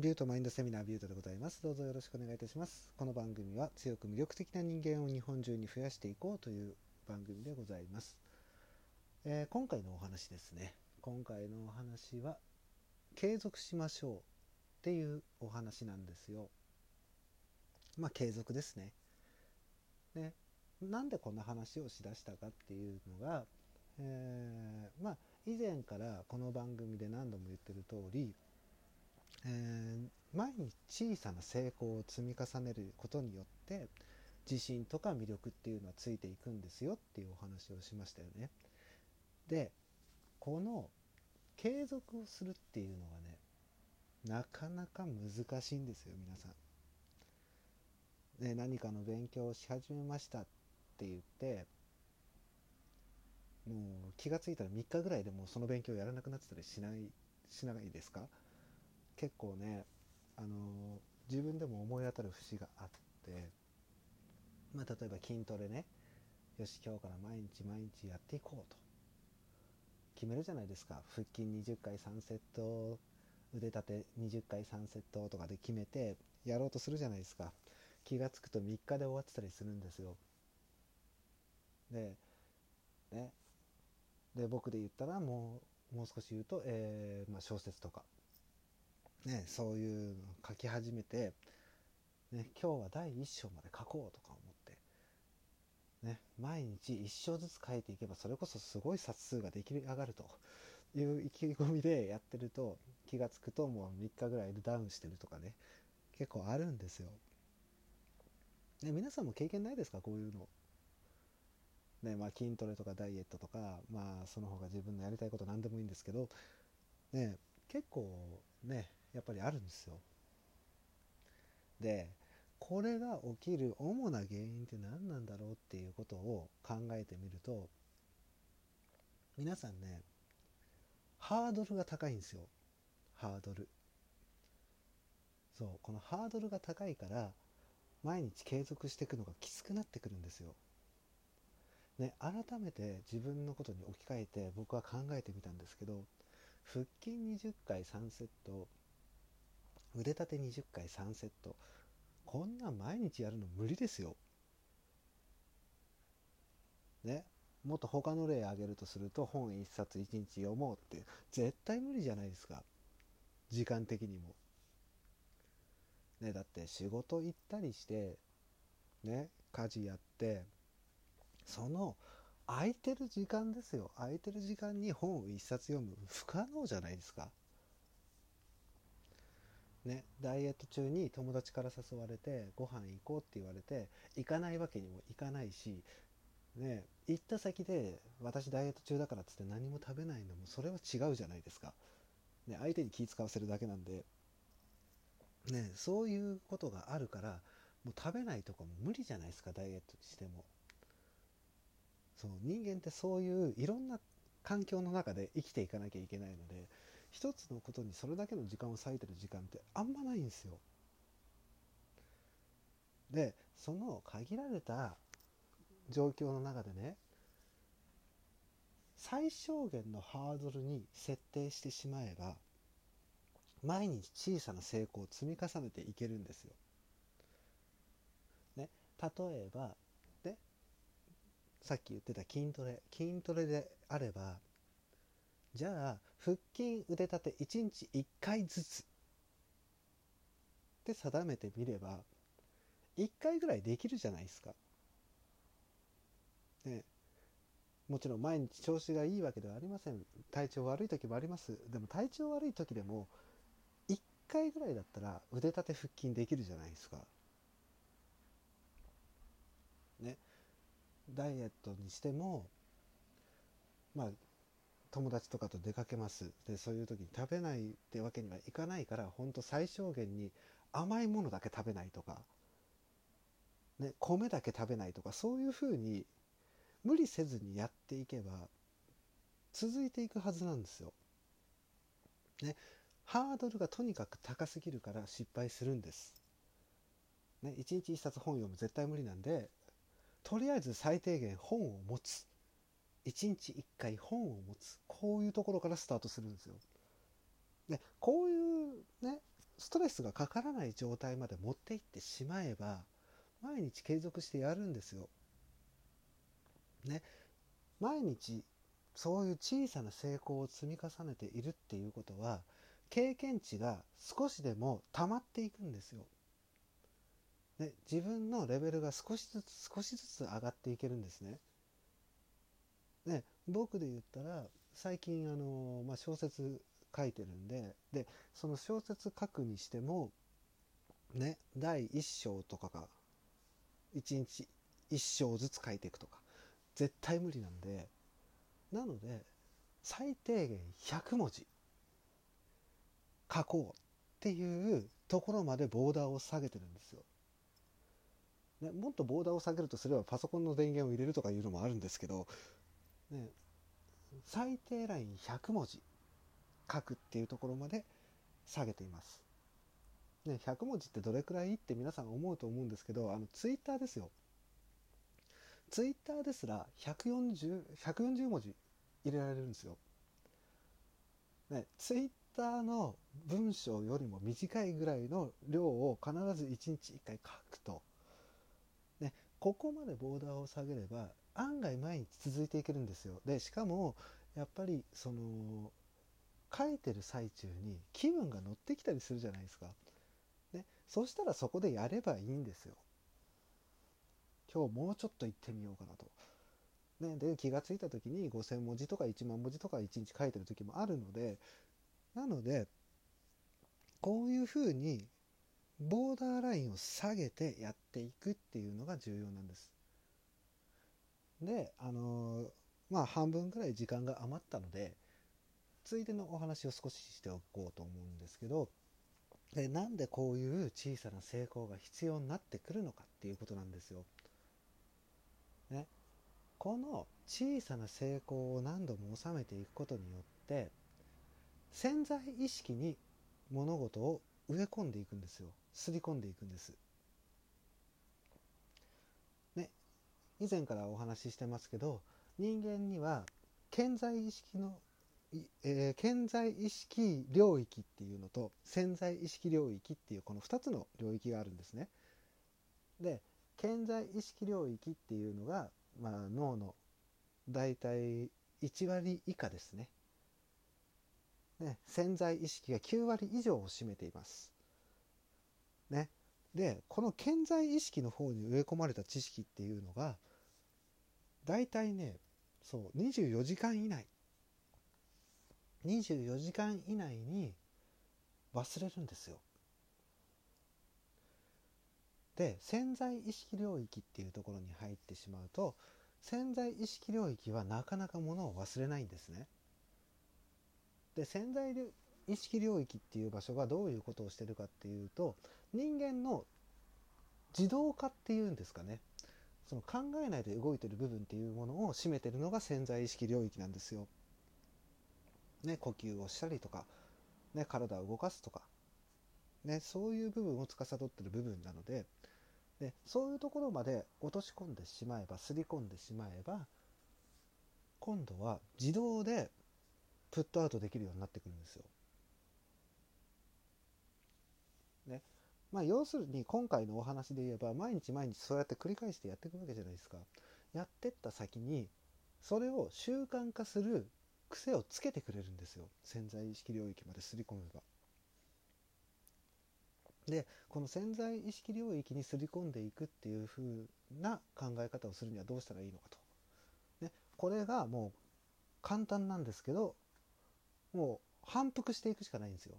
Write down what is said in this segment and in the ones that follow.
ビュートマインドセミナービュートでございます。どうぞよろしくお願いいたします。この番組は強く魅力的な人間を日本中に増やしていこうという番組でございます。えー、今回のお話ですね。今回のお話は継続しましょうっていうお話なんですよ。まあ継続ですね。で、なんでこんな話をしだしたかっていうのが、えー、まあ以前からこの番組で何度も言ってる通り、えー、毎日小さな成功を積み重ねることによって自信とか魅力っていうのはついていくんですよっていうお話をしましたよね。でこの継続をするっていうのがねなかなか難しいんですよ皆さん。ね、何かの勉強をし始めましたって言ってもう気が付いたら3日ぐらいでもうその勉強をやらなくなってたりしないしないですか？結構ね、あの自分でも思い当たる節があって、まあ、例えば筋トレね。よし今日から毎日毎日やっていこうと。決めるじゃないですか。腹筋20回3セット腕立て20回3セットとかで決めてやろうとするじゃないですか。気が付くと3日で終わってたりするんですよ。でね。で僕で言ったらもうもう少し言うと、えーまあ、小説とか、ね、そういうのを書き始めて、ね、今日は第1章まで書こうとか思って、ね、毎日1章ずつ書いていけばそれこそすごい冊数が出来上がるという意気込みでやってると気が付くともう3日ぐらいでダウンしてるとかね結構あるんですよ。ね、皆さんも経験ないですか？こういうの。ねまあ、筋トレとかダイエットとか、まあ、その方が自分のやりたいこと何でもいいんですけど、ね、結構ねやっぱりあるんですよ。でこれが起きる主な原因って何なんだろうっていうことを考えてみると皆さんねハードルが高いんですよ。ハードル。そうこのハードルが高いから毎日継続していくのがきつくなってくるんですよ。ね、改めて自分のことに置き換えて僕は考えてみたんですけど腹筋20回3セット腕立て20回3セットこんな毎日やるの無理ですよ。ねもっと他の例挙げるとすると本1冊1日読もうって絶対無理じゃないですか時間的にも。ねだって仕事行ったりしてね家事やってその空いてる時間ですよ空いてる時間に本を一冊読む不可能じゃないですか。ね、ダイエット中に友達から誘われてご飯行こうって言われて行かないわけにもいかないし、ね、行った先で私ダイエット中だからっつって何も食べないのもそれは違うじゃないですか、ね、相手に気使わせるだけなんで、ね、そういうことがあるからもう食べないとかも無理じゃないですかダイエットしても。そう人間ってそういういろんな環境の中で生きていかなきゃいけないので一つのことにそれだけの時間を割いてる時間ってあんまないんですよ。でその限られた状況の中でね最小限のハードルに設定してしまえば毎日小さな成功を積み重ねていけるんですよ。ね、例えばさっき言ってた筋トレ筋トレであればじゃあ腹筋腕立て1日1回ずつって定めてみれば1回ぐらいできるじゃないですか。ね。もちろん毎日調子がいいわけではありません。体調悪い時もあります。でも体調悪い時でも1回ぐらいだったら腕立て腹筋できるじゃないですか。ね。ダイエットにしてもまあ友達とかと出かけますでそういう時に食べないってわけにはいかないから本当最小限に甘いものだけ食べないとか、ね、米だけ食べないとかそういうふうに無理せずにやっていけば続いていくはずなんですよ。ね、ハードルがとにかく高すぎるから失敗するんです。ね、1日1冊本読む絶対無理なんでとりあえず最低限本を持つ1日1回本を持つこういうところからスタートするんですよ。でこういうねストレスがかからない状態まで持っていってしまえば毎日継続してやるんですよ。ね、毎日そういう小さな成功を積み重ねているっていうことは経験値が少しでも溜まっていくんですよ。ね、自分のレベルが少しずつ少しずつ上がっていけるんですね。ね僕で言ったら最近あの、まあ、小説書いてるんででその小説書くにしてもね第1章とかが1日1章ずつ書いていくとか絶対無理なんでなので最低限100文字書こうっていうところまでボーダーを下げてるんですよ。ね、もっとボーダーを下げるとすればパソコンの電源を入れるとかいうのもあるんですけど、ね、最低ライン100文字書くっていうところまで下げています。ね、100文字ってどれくらいって皆さん思うと思うんですけどあのツイッターですよツイッターですら140 140文字入れられるんですよ。ね、ツイッターの文章よりも短いぐらいの量を必ず1日1回書くと、ね、ここまでボーダーを下げれば案外毎日続いていけるんですよ。でしかもやっぱりその書いてる最中に気分が乗ってきたりするじゃないですか。ね、そしたらそこでやればいいんですよ。今日もうちょっと行ってみようかなと。ね、で気が付いた時に5,000文字とか1万文字とか1日書いてる時もあるのでなのでこういうふうにボーダーラインを下げてやっていくっていうのが重要なんです。であのまあ半分ぐらい時間が余ったのでついでのお話を少ししておこうと思うんですけどでなんでこういう小さな成功が必要になってくるのかっていうことなんですよ。ね、この小さな成功を何度も収めていくことによって潜在意識に物事を植え込んでいくんですよすり込んでいくんです。以前からお話ししてますけど人間には潜在意識の、えー、潜在意識領域っていうのと潜在意識領域っていうこの2つの領域があるんですね。で潜在意識領域っていうのが、まあ、脳の大体1割以下ですねね潜在意識が9割以上を占めています。ね、でこの潜在意識の方に植え込まれた知識っていうのが大体ねそう24時間以内24時間以内に忘れるんですよ。で潜在意識領域っていうところに入ってしまうと潜在意識領域はなかなかものを忘れないんですね。で潜在意識領域っていう場所がどういうことをしてるかっていうと人間の自動化っていうんですかねその考えないで動いてる部分っていうものを占めてるのが潜在意識領域なんですよ。ね、呼吸をしたりとか、ね、体を動かすとか、ね、そういう部分を司ってる部分なのででそういうところまで落とし込んでしまえばすり込んでしまえば今度は自動でプットアウトできるようになってくるんですよ。ね。まあ要するに今回のお話で言えば毎日毎日そうやって繰り返してやっていくわけじゃないですか。やってった先にそれを習慣化する癖をつけてくれるんですよ。潜在意識領域まですり込めば。でこの潜在意識領域にすり込んでいくっていう風な考え方をするにはどうしたらいいのかと。ね、これがもう簡単なんですけどもう反復していくしかないんですよ。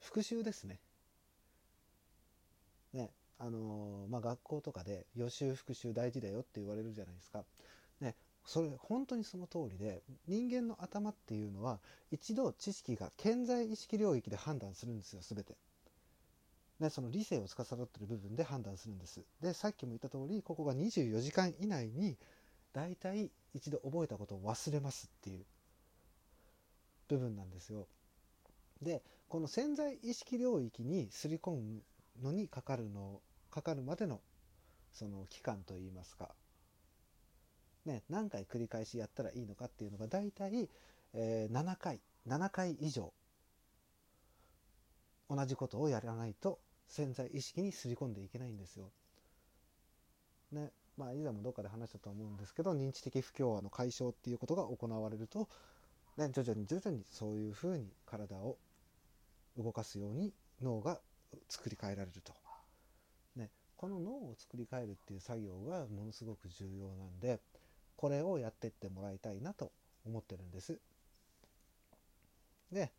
復習ですね。あの、まあ、学校とかで予習復習大事だよって言われるじゃないですか。ね、それ本当にその通りで人間の頭っていうのは一度知識が顕在意識領域で判断するんですよ全て。ね、その理性を司ってる部分で判断するんです。で、さっきも言った通り、ここが24時間以内に、大体一度覚えたことを忘れますっていう部分なんですよ。で、この潜在意識領域にすり込むのにかかるの、かかるまでの、その期間といいますか、ね、何回繰り返しやったらいいのかっていうのが大体、えー、7回、7回以上同じことをやらないと潜在意識にすり込んでいけないんですよ。ねまあ、以前もどっかで話したと思うんですけど認知的不協和の解消っていうことが行われると、ね、徐々に徐々にそういうふうに体を動かすように脳が作り変えられると。この脳を作り変えるっていう作業がものすごく重要なんでこれをやってってもらいたいなと思ってるんです。で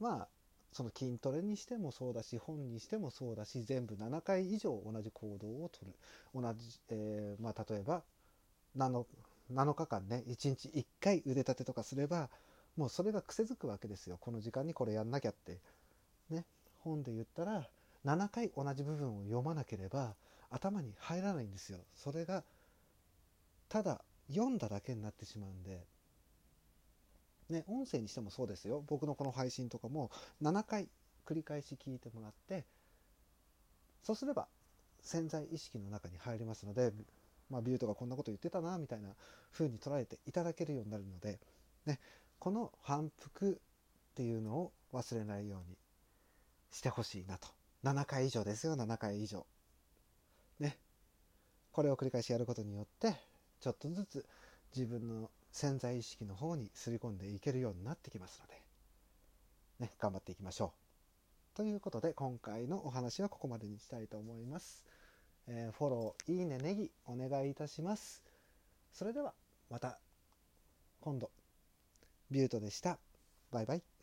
まあその筋トレにしてもそうだし本にしてもそうだし全部7回以上同じ行動をとる。同じ、えー、まあ、例えば 7, 7日間ね1日1回腕立てとかすればもうそれが癖づくわけですよ。この時間にこれやんなきゃって。ね。本で言ったら7回同じ部分を読まなければ頭に入らないんですよ。それがただ読んだだけになってしまうんで。ね、音声にしてもそうですよ。僕のこの配信とかも7回繰り返し聞いてもらってそうすれば潜在意識の中に入りますので、まあ、ビュートがこんなこと言ってたなみたいな風に捉えていただけるようになるので、ね、この反復っていうのを忘れないようにしてほしいなと。7回以上ですよ7回以上ねこれを繰り返しやることによってちょっとずつ自分の潜在意識の方にすり込んでいけるようになってきますので、ね、頑張っていきましょう。ということで今回のお話はここまでにしたいと思います。えー、フォロー、いいね、ネギお願いいたします。それではまた今度、ビュートでした。バイバイ。